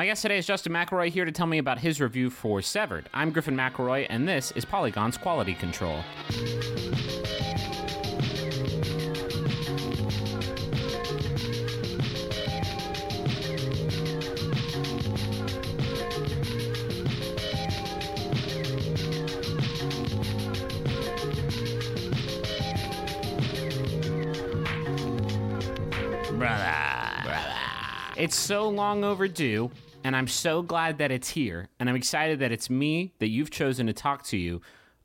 My guest today is Justin McElroy here to tell me about his review for Severed. I'm Griffin McElroy, and this is Polygon's Quality Control. Brother. Brother. It's so long overdue, and I'm so glad that it's here. And I'm excited that it's me that you've chosen to talk to you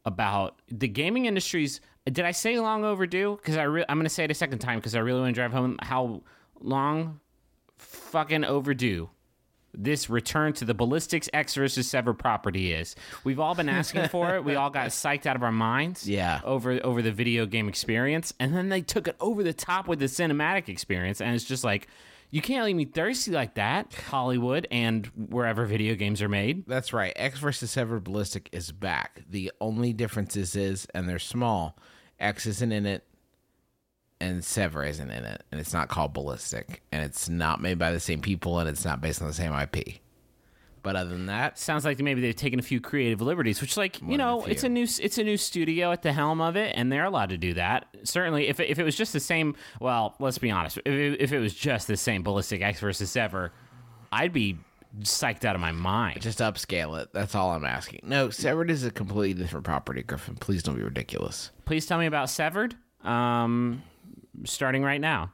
about the gaming industry's. Did I say long overdue? Because I re- I'm going to say it a second time because I really want to drive home how long fucking overdue this return to the ballistics Ecks versus Sever property is. We've all been asking for it. We all got psyched out of our minds. Yeah. Over over the video game experience, and then they took it over the top with the cinematic experience, and it's just like. You can't leave me thirsty like that, Hollywood and wherever video games are made. That's right. Ecks versus Sever Ballistic is back. The only differences is, and they're small, Ecks isn't in it, and Sever isn't in it, and it's not called Ballistic, and it's not made by the same people, and it's not based on the same IP. But other than that, Sounds like maybe they've taken a few creative liberties, which, like you know, a it's a new it's a new studio at the helm of it, and they're allowed to do that. Certainly, if it, if it was just the same, well, let's be honest, if it, if it was just the same Ballistic Ecks versus Sever, I'd be psyched out of my mind. just upscale it. That's all I'm asking. No, Severed is a completely different property, Griffin. Please don't be ridiculous. Please tell me about Severed. Um, starting right now.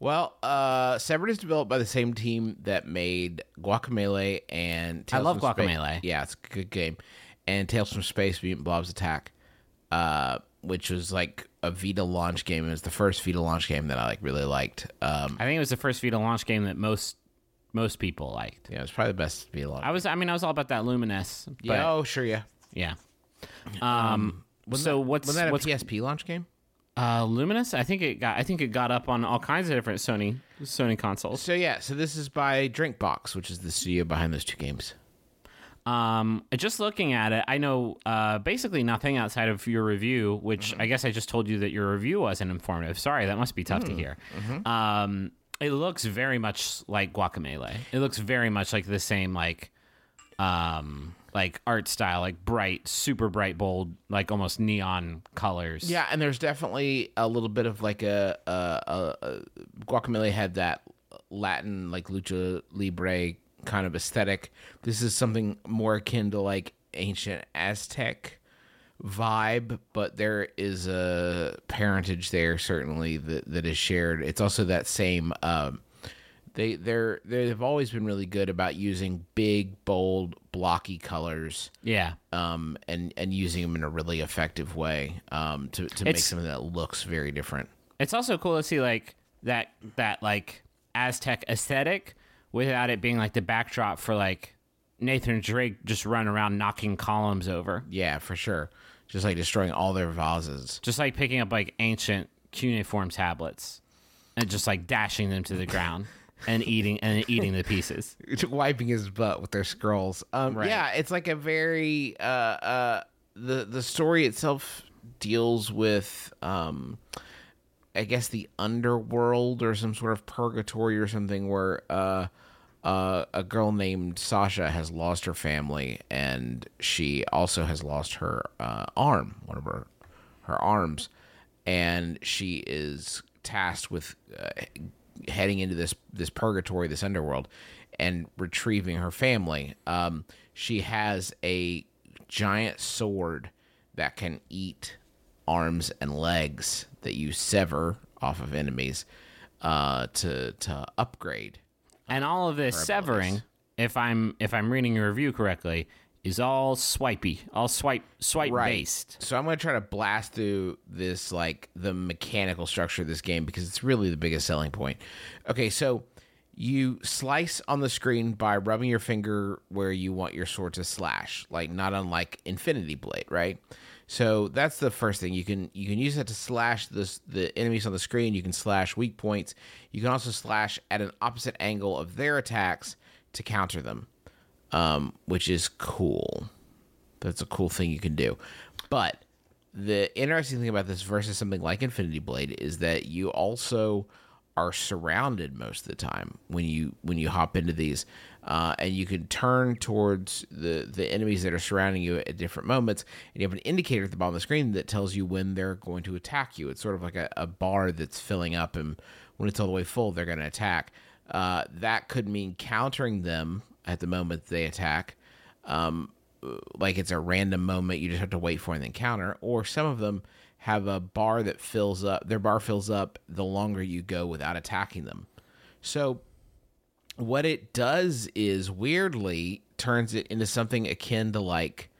Well, uh, Severed is developed by the same team that made Guacamelee and Tales love from Guacamelee. yeah, it's a good game. And Tales from Space Mutant Blobs Attack, uh, which was like a Vita launch game. It was the first Vita launch game that I like really liked. Um, I think it was the first Vita launch game that most most people liked. yeah, it was probably the best Vita launch. I was, I mean, I was all about that Lumines. But, yeah, oh sure, yeah. yeah. Um, so what's Wasn't that what's a PSP launch game? Uh, Lumines. I think it got. I think it got up on all kinds of different Sony Sony consoles. So yeah, so this is by Drinkbox, which is the studio behind those two games. Um, just looking at it, I know uh, basically nothing outside of your review, which Mm-hmm. I guess I just told you that your review wasn't informative. Sorry, that must be tough Mm, to hear. mm-hmm. Um, it looks very much like Guacamelee. It looks very much like the same like um like art style, like bright, super bright, bold, like almost neon colors. Yeah, and there's definitely a little bit of like a, a, a, a Guacamelee had that Latin like lucha libre kind of aesthetic. This is something more akin to like ancient Aztec vibe, but there is a parentage there certainly that, that is shared. It's also that same um they they're they've always been really good about using big, bold, blocky colors yeah. um, and and using them in a really effective way um, to to make It's- something that looks very different. It's also cool to see like that that like Aztec aesthetic without it being like the backdrop for like Nathan Drake just running around knocking columns over. Yeah, for sure. Just like destroying all their vases. Just like picking up like ancient cuneiform tablets and just like dashing them to the ground and eating and eating the pieces. wiping his butt with their scrolls. Um, Right. Yeah, it's like a very uh, uh, the the story itself deals with um, I guess the underworld or some sort of purgatory or something where uh, uh, a girl named Sasha has lost her family and she also has lost her uh, arm, one of her her arms, and she is tasked with uh, heading into this this purgatory, this underworld, and retrieving her family. Um, she has a giant sword that can eat arms and legs that you sever off of enemies uh, to to upgrade. And all of this severing, if I'm if I'm reading your review correctly, is all swipey, all swipe swipe based. So I'm going to try to blast through this like the mechanical structure of this game because it's really the biggest selling point. Okay, so you slice on the screen by rubbing your finger where you want your sword to slash, like not unlike Infinity Blade, right? So that's the first thing you can you can use that to slash this the enemies on the screen. You can slash weak points. You can also slash at an opposite angle of their attacks to counter them, um, which is cool. That's a cool thing you can do. But the interesting thing about this versus something like Infinity Blade is that you also are surrounded most of the time when you when you hop into these, uh, and you can turn towards the the enemies that are surrounding you at different moments, and you have an indicator at the bottom of the screen that tells you when they're going to attack you. It's sort of like a, a bar that's filling up, and when it's all the way full, they're going to attack. Uh, that could mean countering them at the moment they attack. Um, like it's a random moment you just have to wait for an encounter, or some of them have a bar that fills up. Their bar fills up the longer you go without attacking them. So what it does is weirdly turns it into something akin to like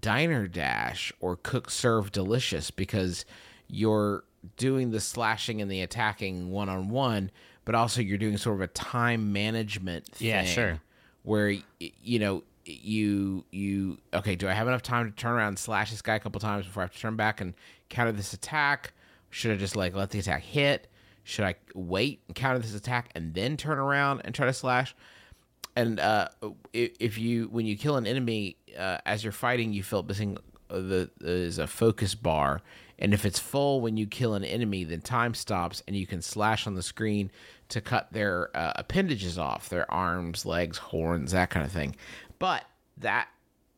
diner dash or cook serve delicious because you're doing the slashing and the attacking one on one but also you're doing sort of a time management thing Yeah, sure. Where you know you you okay do i have enough time to turn around and slash this guy a couple times before i have to turn back and counter this attack? Should i just like let the attack hit? Should i wait and counter this attack and then turn around and try to slash? And uh, if you when you kill an enemy uh, as you're fighting, you feel missing uh, the there's a focus bar, and if it's full when you kill an enemy, then time stops, and you can slash on the screen to cut their uh, appendages off, their arms, legs, horns, that kind of thing. But that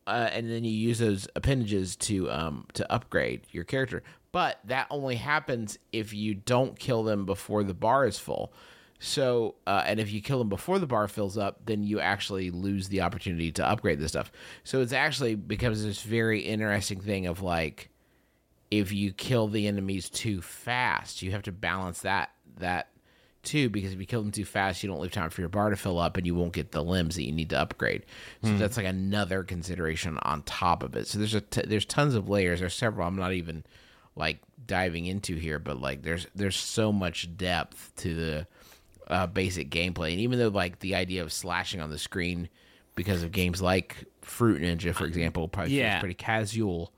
uh, and then you use those appendages to um, to upgrade your character. But that only happens if you don't kill them before the bar is full. So, uh, and if you kill them before the bar fills up, then you actually lose the opportunity to upgrade this stuff. So it's actually becomes this very interesting thing of like, if you kill the enemies too fast, you have to balance that that too because if you kill them too fast, you don't leave time for your bar to fill up, and you won't get the limbs that you need to upgrade. So hmm. that's like another consideration on top of it. So there's a t- there's tons of layers. There's several. I'm not even like diving into here, but like there's there's so much depth to the uh, basic gameplay, and even though like the idea of slashing on the screen because of games like Fruit Ninja, for uh, example, probably Yeah. feels pretty casual.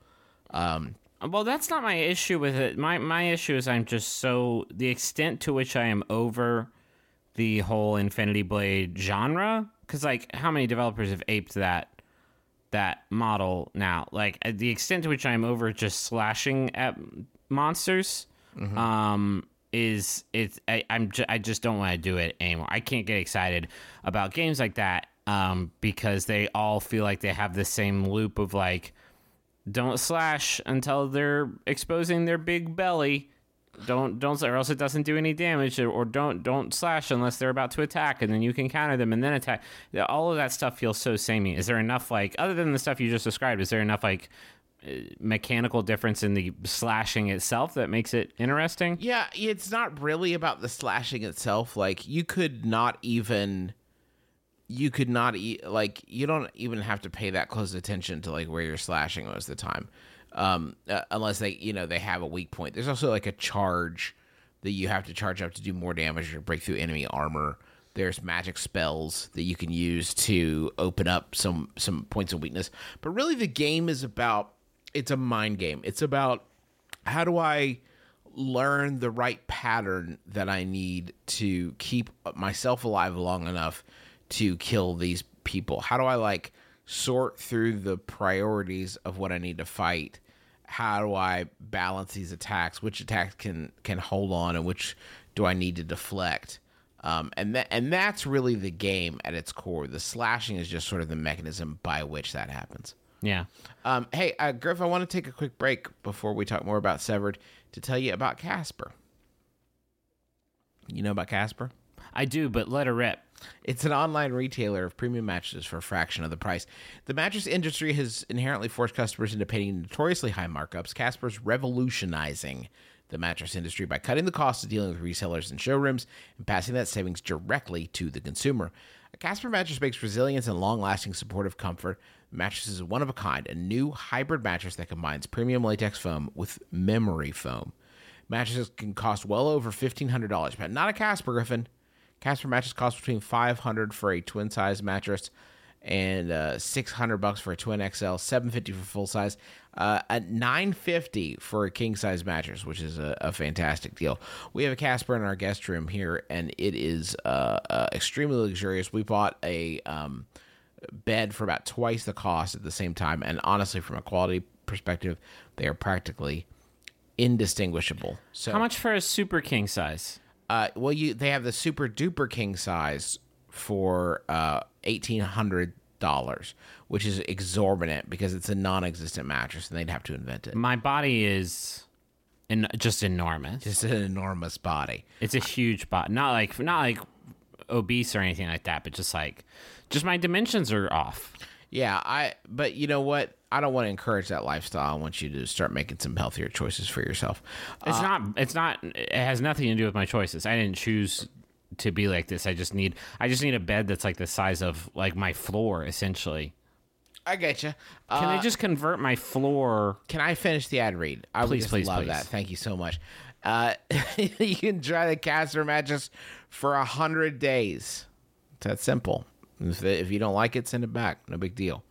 Um, Well, that's not my issue with it. My my issue is I'm just so the extent to which I am over the whole Infinity Blade genre cuz like how many developers have aped that that model now? Like uh, the extent to which I'm over just slashing at monsters um is it's I, I'm ju- I just don't want to do it anymore. I can't get excited about games like that um because they all feel like they have the same loop of like don't slash until they're exposing their big belly. Don't don't or else it doesn't do any damage or, don't don't slash unless they're about to attack and then you can counter them and then attack. All of that stuff feels so samey. Is there enough like other than the stuff you just described? Is there enough like uh, mechanical difference in the slashing itself that makes it interesting? Yeah, it's not really about the slashing itself. Like you could not even you could not e- like you don't even have to pay that close attention to like where you're slashing most of the time. Um uh, unless they, you know, they have a weak point. There's also like a charge that you have to charge up to do more damage or break through enemy armor. There's magic spells that you can use to open up some some points of weakness. But really the game is about it's a mind game. It's about how do I learn the right pattern that I need to keep myself alive long enough to kill these people? How do I like sort through the priorities of what I need to fight? How do I balance these attacks? Which attacks can can hold on and which do I need to deflect? Um, and that and that's really the game at its core. The slashing is just sort of the mechanism by which that happens. Yeah. Um, hey, uh, Griff, I want to take a quick break before we talk more about Severed to tell you about Casper. You know about Casper? I do, but let her rip. It's an online retailer of premium mattresses for a fraction of the price. The mattress industry has inherently forced customers into paying notoriously high markups. Casper's revolutionizing the mattress industry by cutting the cost of dealing with resellers and showrooms and passing that savings directly to the consumer. A Casper mattress makes resilience and long-lasting supportive comfort. The mattress is one of a kind, a new hybrid mattress that combines premium latex foam with memory foam. Mattresses can cost well over $1,500, but not a Casper Griffin. Casper mattress costs between 500 for a twin size mattress and uh, 600 bucks for a twin XL, 750 for full size, uh, at 950 for a king size mattress, which is a, a fantastic deal. We have a Casper in our guest room here, and it is uh, uh, extremely luxurious. We bought a um, bed for about twice the cost at the same time, and honestly, from a quality perspective, they are practically indistinguishable. So How much for a super king size? Uh, well, you they have the super duper king size for uh, eighteen hundred dollars, which is exorbitant because it's a non-existent mattress, and they'd have to invent it. My body is en- just enormous. It's an enormous body. It's a huge body. Not like not like obese or anything like that, but just like just my dimensions are off. Yeah, I. But you know what? I don't want to encourage that lifestyle. I want you to start making some healthier choices for yourself. It's not. It's not. It has nothing to do with my choices. I didn't choose to be like this. I just need. I just need a bed that's like the size of like my floor, essentially. I get you. Uh, Can I just convert my floor? Can I finish the ad read? I would Please, please, love please. that. Thank you so much. Uh, you can try the Casper mattress for a hundred days. It's that simple. If, if you don't like it, send it back. No big deal.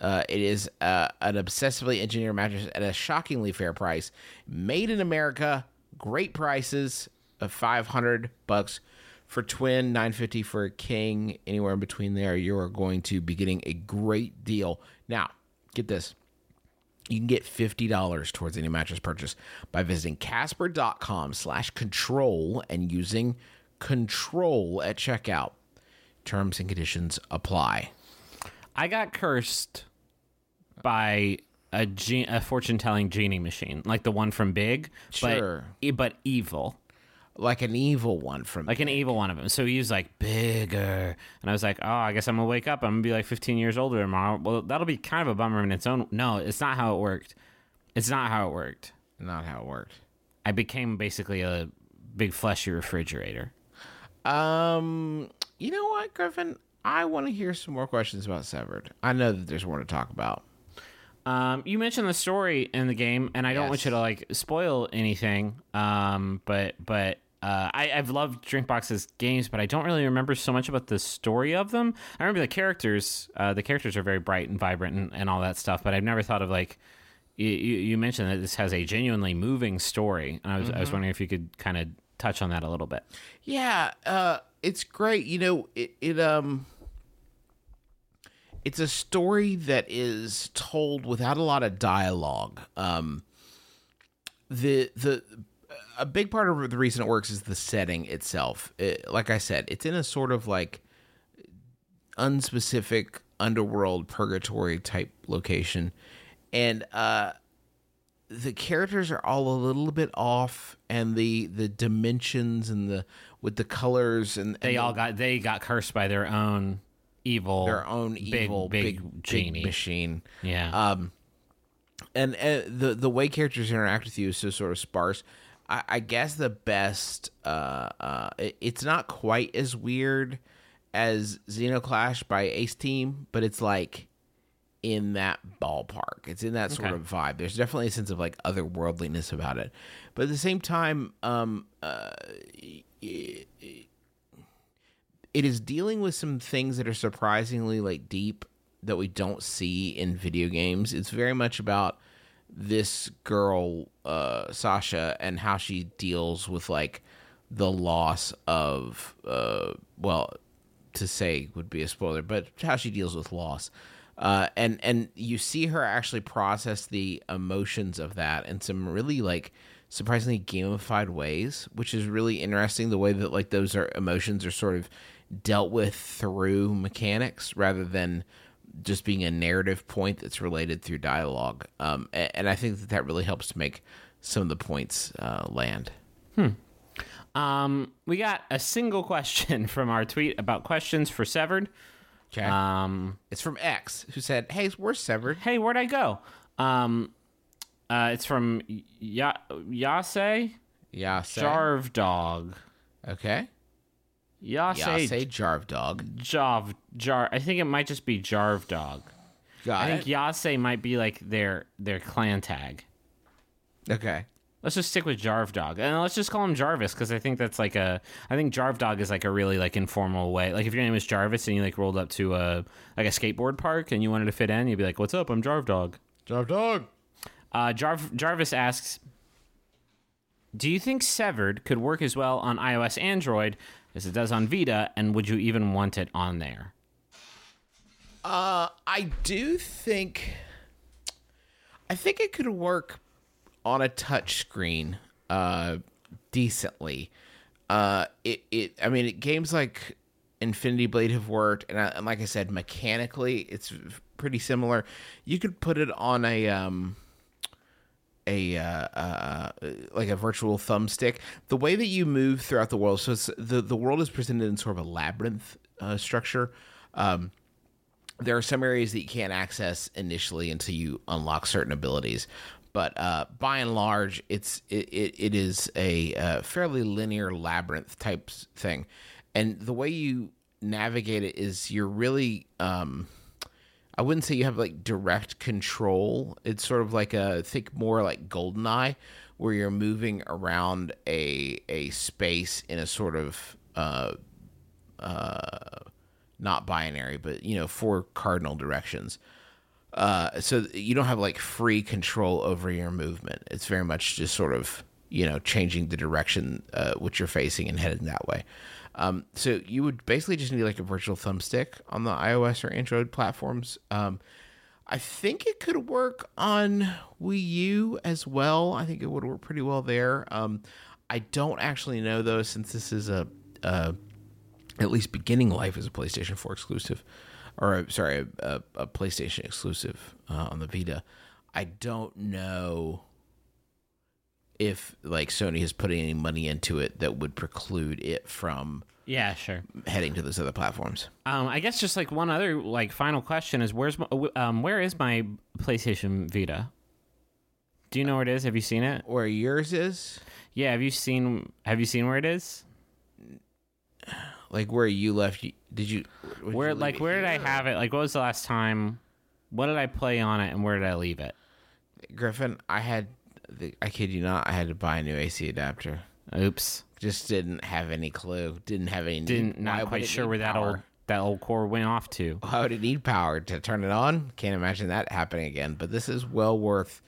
Uh, it is uh, an obsessively engineered mattress at a shockingly fair price, made in America. Great prices of five hundred bucks for twin, nine fifty for a king. Anywhere in between there, you are going to be getting a great deal. Now, get this. You can get $50 towards any mattress purchase by visiting casper.com slash control and using control at checkout. Terms and conditions apply. I got cursed by a, ge- a fortune telling genie machine, like the one from Big, Sure. but but evil, Like an evil one from like an evil one of them. So he was like bigger, and I was like, oh, I guess I'm gonna wake up. I'm gonna be like 15 years older tomorrow. Well, that'll be kind of a bummer in its own. No, it's not how it worked. It's not how it worked. not how it worked. I became basically a big fleshy refrigerator. Um, you know what, Griffin? I want to hear some more questions about Severed. I know that there's more to talk about. Um, you mentioned the story in the game, and I don't want you to like spoil anything. Um, but but uh, I, I've loved Drinkbox's games, but I don't really remember so much about the story of them. I remember the characters. Uh, the characters are very bright and vibrant and, and all that stuff, but I've never thought of like. You, you you mentioned that this has a genuinely moving story, and I was I was wondering if you could kind of touch on that a little bit. Yeah, uh, it's great. You know, it, it um, it's a story that is told without a lot of dialogue. Um, the the a big part of the reason it works is the setting itself. It, like I said, it's in a sort of like unspecific underworld purgatory type location, and uh, the characters are all a little bit off, and the the dimensions and the with the colors and, They all got they got cursed by their own evil, their own big, evil big, big, genie. big machine. yeah. Um, and, and the the way characters interact with you is so sort of sparse. I, I guess the best. Uh, uh, it, it's not quite as weird as Zeno Clash by Ace Team, but it's like in that ballpark. It's in that sort Okay. of vibe. There's definitely a sense of like otherworldliness about it, but at the same time, um, uh, it, it is dealing with some things that are surprisingly like deep that we don't see in video games. It's very much about this girl, uh, Sasha, and how she deals with like the loss of, uh, well, to say would be a spoiler, but how she deals with loss. Uh, and and you see her actually process the emotions of that in some really like surprisingly gamified ways, which is really interesting. The way that like those are emotions are sort of dealt with through mechanics rather than just being a narrative point that's related through dialogue. Um, a- and, I think that that really helps to make some of the points uh, land. Um, we got a single question from our tweet about questions for Severed. Okay, Um, it's from X who said, "Hey, we're severed." hey, where'd I go? Um, uh, it's from ya- Yase Yeah, say. Jarv Dog. Okay. Yase, Yeah, say Jarv dog. Jarv Jar. I think it might just be Jarv Dog. Got I think it. Yase might be like their their clan tag. Okay. Let's just stick with Jarv Dog, and let's just call him Jarvis because I think that's like a. I think Jarv Dog is like a really like informal way. Like if your name was Jarvis and you like rolled up to a like a skateboard park and you wanted to fit in, you'd be like, "What's up? I'm Jarv Dog." Jarv dog. Uh, Jarv- Jarvis asks, "Do you think Severed could work as well on iOS, Android as it does on Vita, and would you even want it on there?" Uh, I do think. I think it could work on a touch screen uh, decently. uh, it it I mean, it, games like Infinity Blade have worked, and, I, and like I said, mechanically, it's pretty similar. You could put it on a um a uh, uh, like a virtual thumbstick. The way that you move throughout the world, so the the world is presented in sort of a labyrinth uh, structure. Um, there are some areas that you can't access initially until you unlock certain abilities, but uh, by and large, it's it, it, it is a uh, fairly linear labyrinth type thing, and the way you navigate it is you're really um, I wouldn't say you have like direct control. It's sort of like a think more like Goldeneye, where you're moving around a a space in a sort of uh, uh, not binary, but you know four cardinal directions. Uh, so you don't have like free control over your movement. It's very much just sort of you know changing the direction uh, which you're facing and heading that way. Um, so you would basically just need like a virtual thumbstick on the iOS or Android platforms. Um, I think it could work on Wii U as well. I think it would work pretty well there. Um, I don't actually know though, since this is a, at least beginning life as a PlayStation 4 exclusive, or uh, sorry, a, a PlayStation exclusive uh, on the Vita. I don't know if like Sony has put any money into it that would preclude it from Yeah, sure. heading to those other platforms. Um, I guess just like one other like final question is where's my, um where is my PlayStation Vita? Do you know where it is? Have you seen it? Where yours is, Yeah, have you seen have you seen where it is? like where you left, did you? Where you like where did I have it? Like what was the last time? What did I play on it and where did I leave it? Griffin? I had, the, I kid you not, I had to buy a new AC adapter. Oops. Just didn't have any clue. Didn't have any. Didn't need, not quite sure need where that old that old core went off to. Why would it need power to turn it on? Can't imagine that happening again. But this is well worth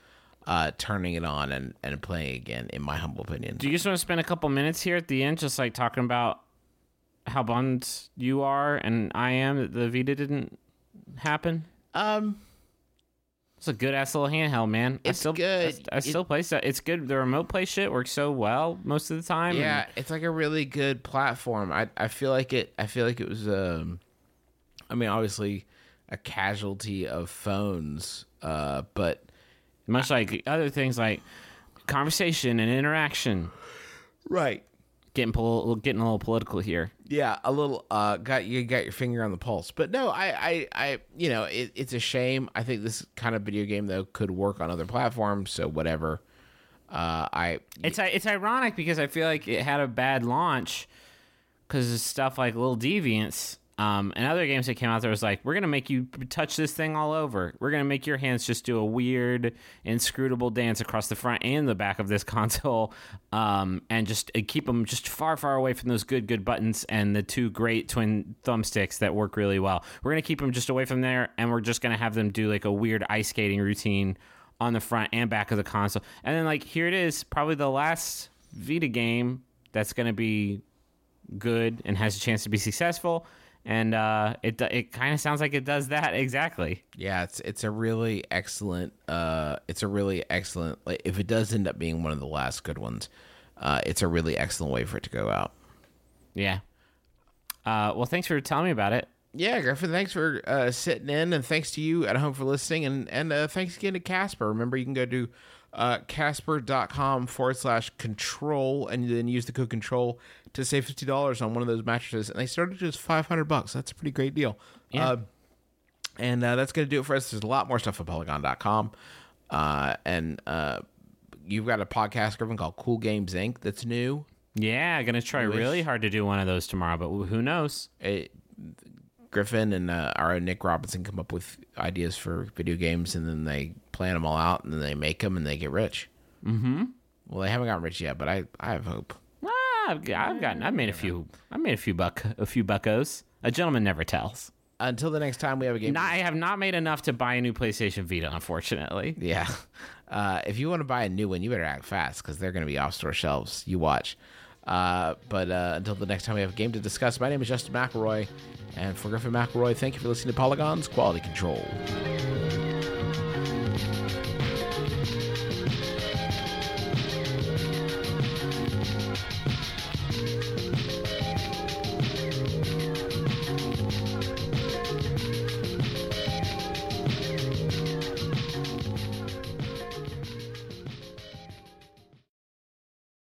uh, turning it on and, and playing again, in my humble opinion. Do you just want to spend a couple minutes here at the end just like talking about how bummed you are and I am that the Vita didn't happen? Um, It's a good ass little handheld, man. I It's still, good. I, I still play stuff. It's good. The remote play shit works so well most of the time. yeah, and- it's like a really good platform. I I feel like it. I feel like it was. Um, I mean, obviously, a casualty of phones. Uh, but much like other things like conversation and interaction. right. Getting pol- getting a little political here. Yeah, a little. Uh, got you got your finger on the pulse, but no, I, I, I you know, it, it's a shame. I think this kind of video game though could work on other platforms. So whatever. Uh, I It's it's ironic because I feel like it had a bad launch because of stuff like Little Deviants um, and other games that came out there was like, we're gonna make you touch this thing all over. We're gonna make your hands just do a weird, inscrutable dance across the front and the back of this console, um, and just keep them just far, far away from those good, good buttons and the two great twin thumbsticks that work really well. We're gonna keep them just away from there, and we're just gonna have them do like a weird ice skating routine on the front and back of the console. And then like here it is, probably the last Vita game that's to be good and has a chance to be successful. And uh, it it kind of sounds like it does that exactly. Yeah, it's it's a really excellent. Uh, it's a really excellent. Like, if it does end up being one of the last good ones, uh, it's a really excellent way for it to go out. Yeah. Uh, well, thanks for telling me about it. Yeah, Griffin, thanks for uh, sitting in, and thanks to you at home for listening, and and uh, thanks again to Casper. Remember, you can go to uh, casper.com forward slash control, and then use the code control to save fifty dollars on one of those mattresses, and they start at just five hundred bucks. That's a pretty great deal. Yeah. Uh, and uh, that's going to do it for us. There's a lot more stuff at Polygon.com. Uh, and uh, you've got a podcast, Griffin, called Cool Games Inc. that's new. Yeah, gonna try really hard to do one of those tomorrow, but who knows? It, Griffin and uh, our own Nick Robinson come up with ideas for video games, and then they plan them all out, and then they make them, and they get rich. Mm-hmm. Well, they haven't gotten rich yet, but I, I have hope. Ah, I've, I've gotten, I've made a few, I made a few buck, a few buckos. A gentleman never tells. Until the next time we have a game. Not, I have not made enough to buy a new PlayStation Vita, unfortunately. Yeah. Uh, if you want to buy a new one, you better act fast because they're going to be off store shelves. You watch. Uh, but uh, until the next time we have a game to discuss, my name is Justin McElroy. And for Griffin McElroy, thank you for listening to Polygon's Quality Control.